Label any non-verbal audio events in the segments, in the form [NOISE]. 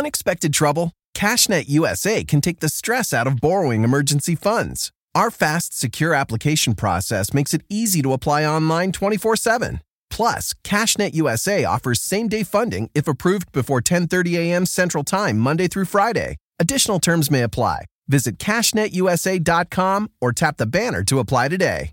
Unexpected trouble? CashNet USA can take the stress out of borrowing emergency funds. Our fast, secure application process makes it easy to apply online 24 7. Plus, CashNet USA offers same-day funding if approved before 10:30 a.m. Central Time Monday through Friday. Additional terms may apply. Visit cashnetusa.com or tap the banner to apply today.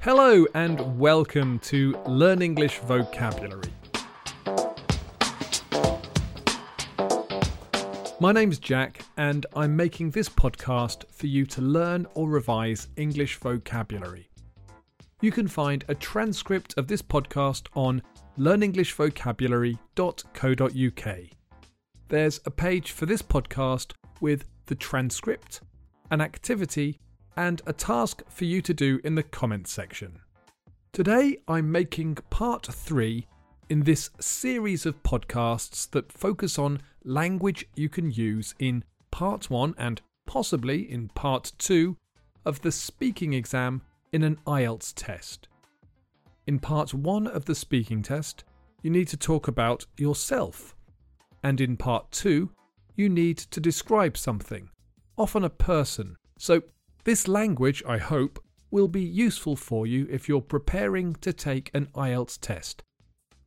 Hello and welcome to Learn English Vocabulary. My name's Jack, and I'm making this podcast for you to learn or revise English vocabulary. You can find a transcript of this podcast on learnenglishvocabulary.co.uk. There's a page for this podcast with the transcript, an activity, and a task for you to do in the comments section. Today I'm making part three in this series of podcasts that focus on language you can use in part one and possibly in part two of the speaking exam in an IELTS test. In part one of the speaking test, you need to talk about yourself, and in part two, you need to describe something, often a person. So, this language, I hope, will be useful for you if you're preparing to take an IELTS test,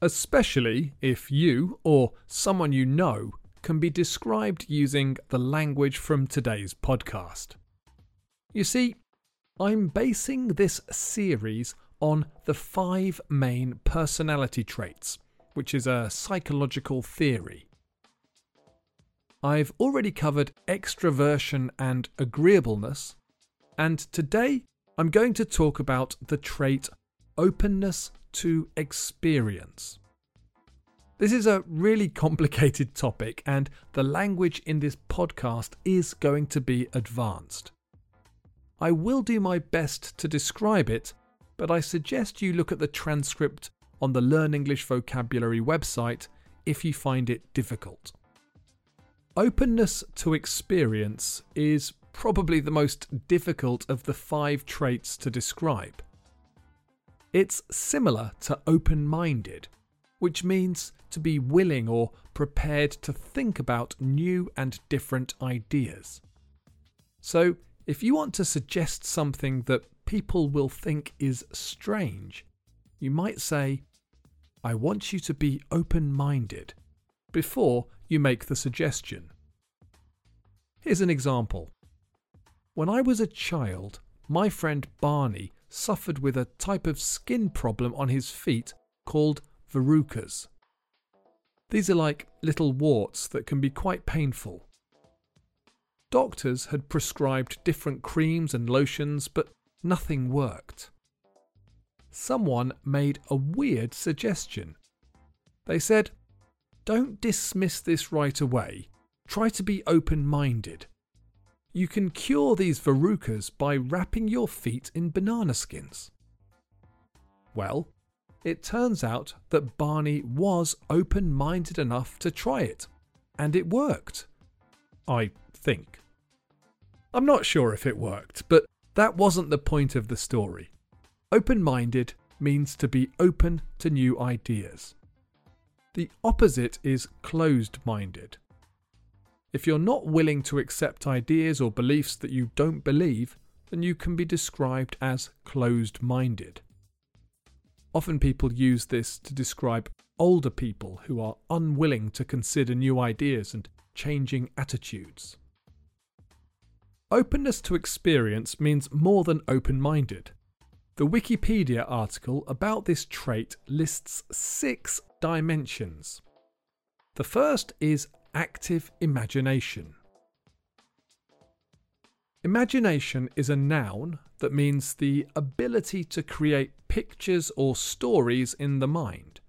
especially if you or someone you know can be described using the language from today's podcast. You see, I'm basing this series on the five main personality traits, which is a psychological theory. I've already covered extroversion and agreeableness, and today I'm going to talk about the trait openness to experience. This is a really [LAUGHS] complicated topic, and the language in this podcast is going to be advanced. I will do my best to describe it, but I suggest you look at the transcript on the Learn English Vocabulary website if you find it difficult. Openness to experience is probably the most difficult of the five traits to describe. It's similar to open minded, which means to be willing or prepared to think about new and different ideas. So, if you want to suggest something that people will think is strange, you might say, I want you to be open minded before you make the suggestion. Here's an example. When I was a child, my friend Barney suffered with a type of skin problem on his feet called verrucas. These are like little warts that can be quite painful. Doctors had prescribed different creams and lotions, but nothing worked. Someone made a weird suggestion. They said, Don't dismiss this right away. Try to be open minded. You can cure these verrucas by wrapping your feet in banana skins. Well, it turns out that Barney was open minded enough to try it, and it worked. I think. I'm not sure if it worked, but that wasn't the point of the story. Open minded means to be open to new ideas. The opposite is closed minded. If you're not willing to accept ideas or beliefs that you don't believe, then you can be described as closed minded. Often people use this to describe older people who are unwilling to consider new ideas and changing attitudes. Openness to experience means more than open minded. The Wikipedia article about this trait lists six dimensions. The first is active imagination. Imagination is a noun that means the ability to create pictures or stories in the mind.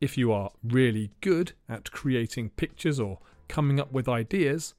If you are really good at creating pictures or coming up with ideas,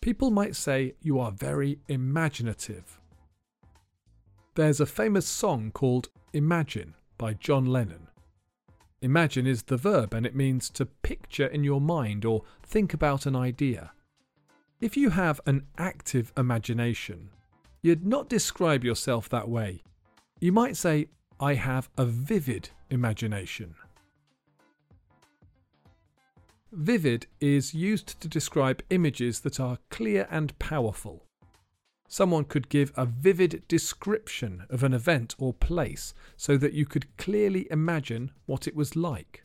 people might say you are very imaginative. There's a famous song called Imagine by John Lennon. Imagine is the verb and it means to picture in your mind or think about an idea. If you have an active imagination, you'd not describe yourself that way. You might say, I have a vivid imagination. Vivid is used to describe images that are clear and powerful. Someone could give a vivid description of an event or place so that you could clearly imagine what it was like.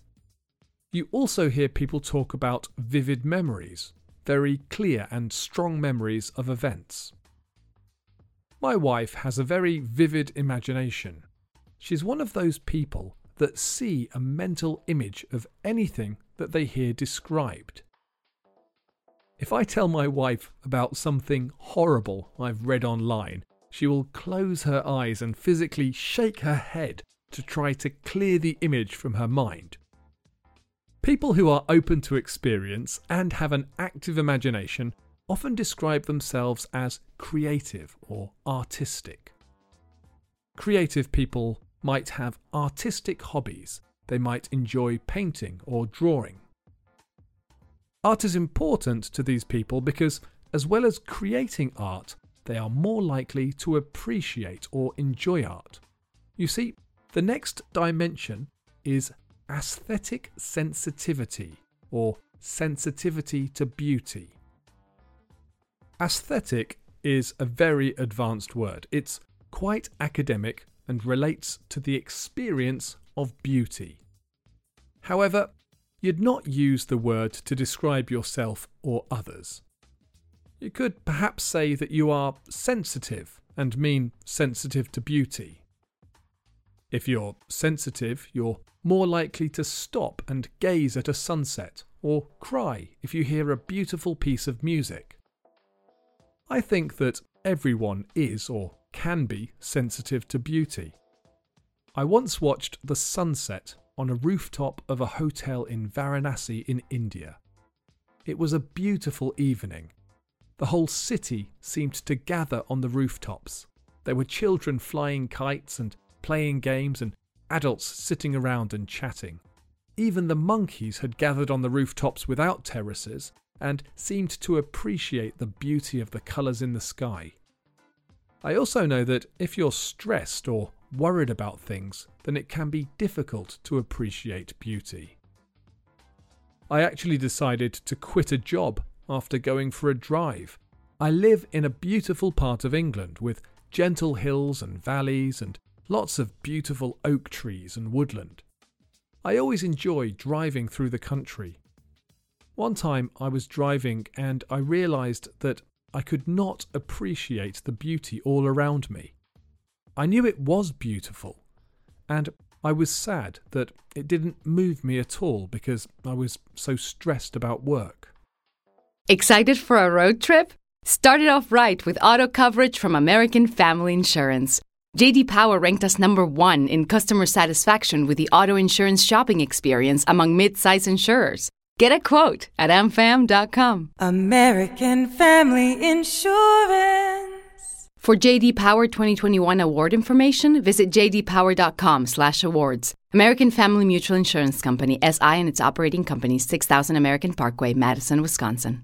You also hear people talk about vivid memories, very clear and strong memories of events. My wife has a very vivid imagination. She's one of those people that see a mental image of anything that they hear described. If I tell my wife about something horrible I've read online, she will close her eyes and physically shake her head to try to clear the image from her mind. People who are open to experience and have an active imagination often describe themselves as creative or artistic. Creative people might have artistic hobbies, they might enjoy painting or drawing. Art is important to these people because, as well as creating art, they are more likely to appreciate or enjoy art. You see, the next dimension is aesthetic sensitivity or sensitivity to beauty. Aesthetic is a very advanced word. It's quite academic and relates to the experience of beauty. However, you'd not use the word to describe yourself or others. You could perhaps say that you are sensitive and mean sensitive to beauty. If you're sensitive, you're more likely to stop and gaze at a sunset or cry if you hear a beautiful piece of music. I think that everyone is or can be sensitive to beauty. I once watched the sunset on a rooftop of a hotel in Varanasi in India. It was a beautiful evening. The whole city seemed to gather on the rooftops. There were children flying kites and playing games, and adults sitting around and chatting. Even the monkeys had gathered on the rooftops without terraces and seemed to appreciate the beauty of the colours in the sky. I also know that if you're stressed or worried about things, then it can be difficult to appreciate beauty. I actually decided to quit a job after going for a drive. I live in a beautiful part of England with gentle hills and valleys and lots of beautiful oak trees and woodland. I always enjoy driving through the country. One time I was driving and I realised that I could not appreciate the beauty all around me. I knew it was beautiful, and I was sad that it didn't move me at all because I was so stressed about work. Excited for a road trip? Start it off right with auto coverage from American Family Insurance. JD Power ranked us number 1 in customer satisfaction with the auto insurance shopping experience among mid-size insurers. Get a quote at amfam.com. American Family Insurance. For JD Power 2021 award information, visit jdpower.com/awards. American Family Mutual Insurance Company SI and its operating companies 6000 American Parkway, Madison, Wisconsin.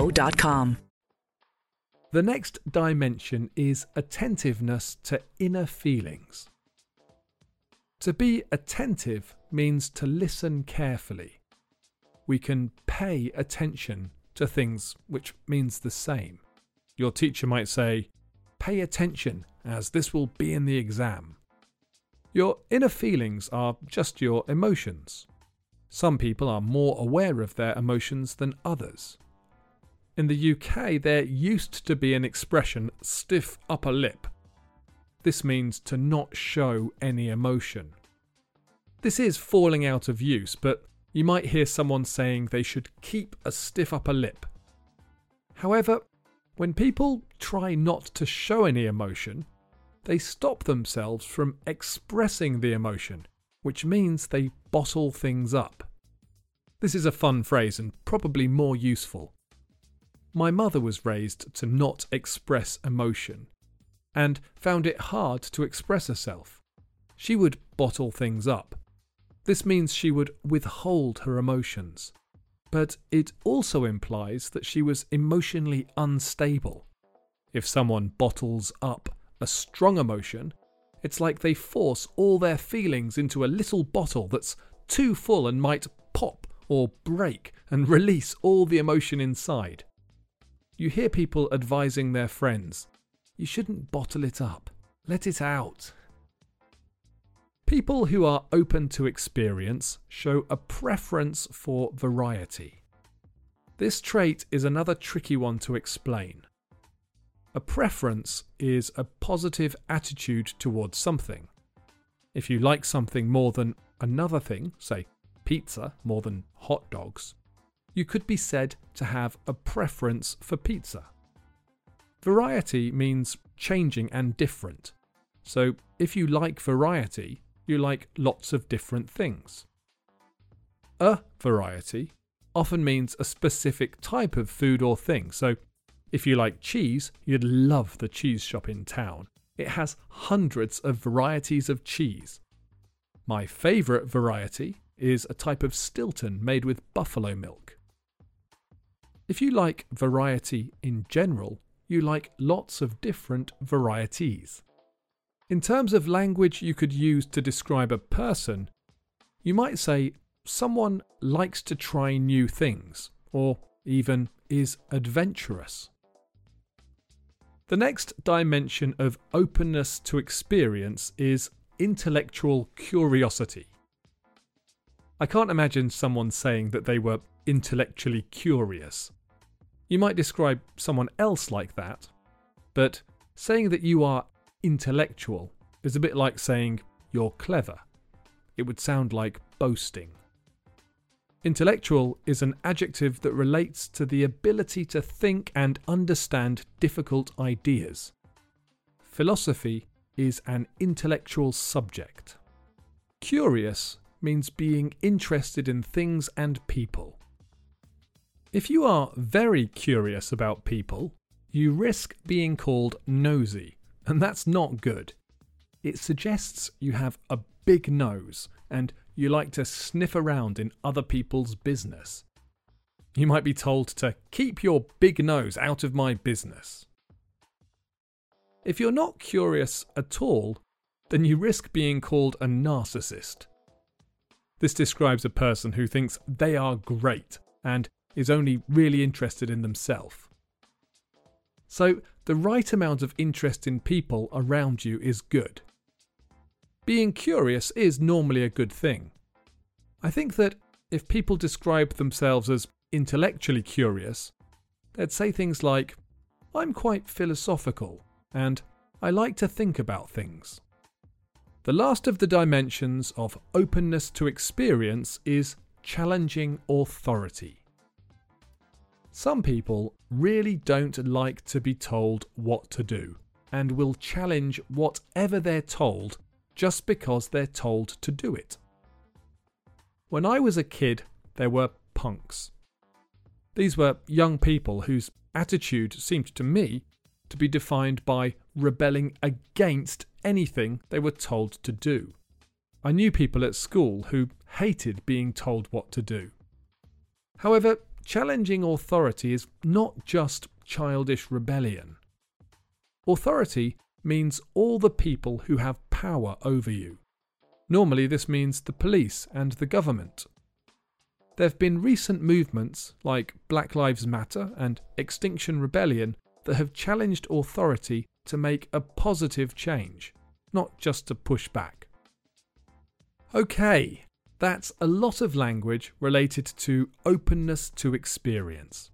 Cancerscreeninfo.com. The next dimension is attentiveness to inner feelings. To be attentive means to listen carefully. We can pay attention to things which means the same. Your teacher might say, Pay attention, as this will be in the exam. Your inner feelings are just your emotions. Some people are more aware of their emotions than others. In the UK, there used to be an expression, stiff upper lip. This means to not show any emotion. This is falling out of use, but you might hear someone saying they should keep a stiff upper lip. However, when people try not to show any emotion, they stop themselves from expressing the emotion, which means they bottle things up. This is a fun phrase and probably more useful. My mother was raised to not express emotion and found it hard to express herself. She would bottle things up. This means she would withhold her emotions. But it also implies that she was emotionally unstable. If someone bottles up a strong emotion, it's like they force all their feelings into a little bottle that's too full and might pop or break and [LAUGHS] release all the emotion inside. You hear people advising their friends you shouldn't bottle it up, let it out. People who are open to experience show a preference for variety. This trait is another tricky one to explain. A preference is a positive attitude towards something. If you like something more than another thing, say pizza more than hot dogs, you could be said to have a preference for pizza. Variety means changing and different. So if you like variety, you like lots of different things. A variety often means a specific type of food or thing. So if you like cheese, you'd love the cheese shop in town. It has hundreds of varieties of cheese. My favourite variety is a type of Stilton made with buffalo milk. If you like variety in general, you like lots of different varieties. In terms of language you could use to describe a person, you might say someone likes to try new things, or even is adventurous. The next dimension of openness to experience is intellectual curiosity. I can't imagine someone saying that they were intellectually curious. You might describe someone else like that, but saying that you are intellectual is a bit like saying you're clever. It would sound like boasting. Intellectual is an adjective that relates to the ability to think and understand difficult ideas. Philosophy is an intellectual subject. Curious means being interested in things and people. If you are very curious about people, you risk being called nosy, and that's not good. It suggests you have a big nose and you like to sniff around in other people's business. You might be told to keep your big nose out of my business. If you're not curious at all, then you risk being called a narcissist. This describes a person who thinks they are great and is only really interested in themselves. So, the right amount of interest in people around you is good. Being curious is normally a good thing. I think that if people describe themselves as intellectually curious, they'd say things like, I'm quite philosophical, and I like to think about things. The last of the dimensions of openness to experience is challenging authority. Some people really don't like to be told what to do and will challenge whatever they're told just because they're told to do it. When I was a kid, there were punks. These were young people whose attitude seemed to me to be defined by rebelling against anything they were told to do. I knew people at school who hated being told what to do. However, Challenging authority is not just childish rebellion. Authority means all the people who have power over you. Normally, this means the police and the government. There have been recent movements like Black Lives Matter and Extinction Rebellion that have challenged authority to make a positive change, not just to push back. Okay, That's a lot of language related to openness to experience.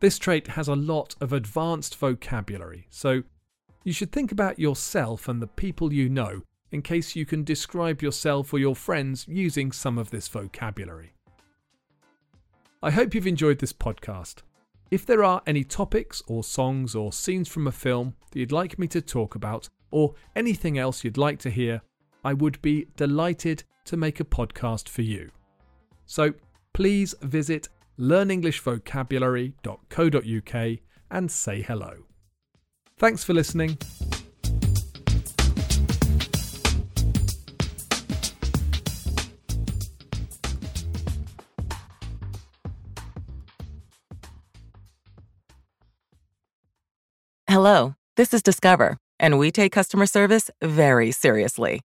This trait has a lot of advanced vocabulary, so you should think about yourself and the people you know in case you can describe yourself or your friends using some of this vocabulary. I hope you've enjoyed this podcast. If there are any topics or songs or scenes from a film that you'd like me to talk about, or anything else you'd like to hear, I would be delighted to make a podcast for you. So please visit learnenglishvocabulary.co.uk and say hello. Thanks for listening. Hello, this is Discover, and we take customer service very seriously.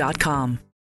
Inc.com.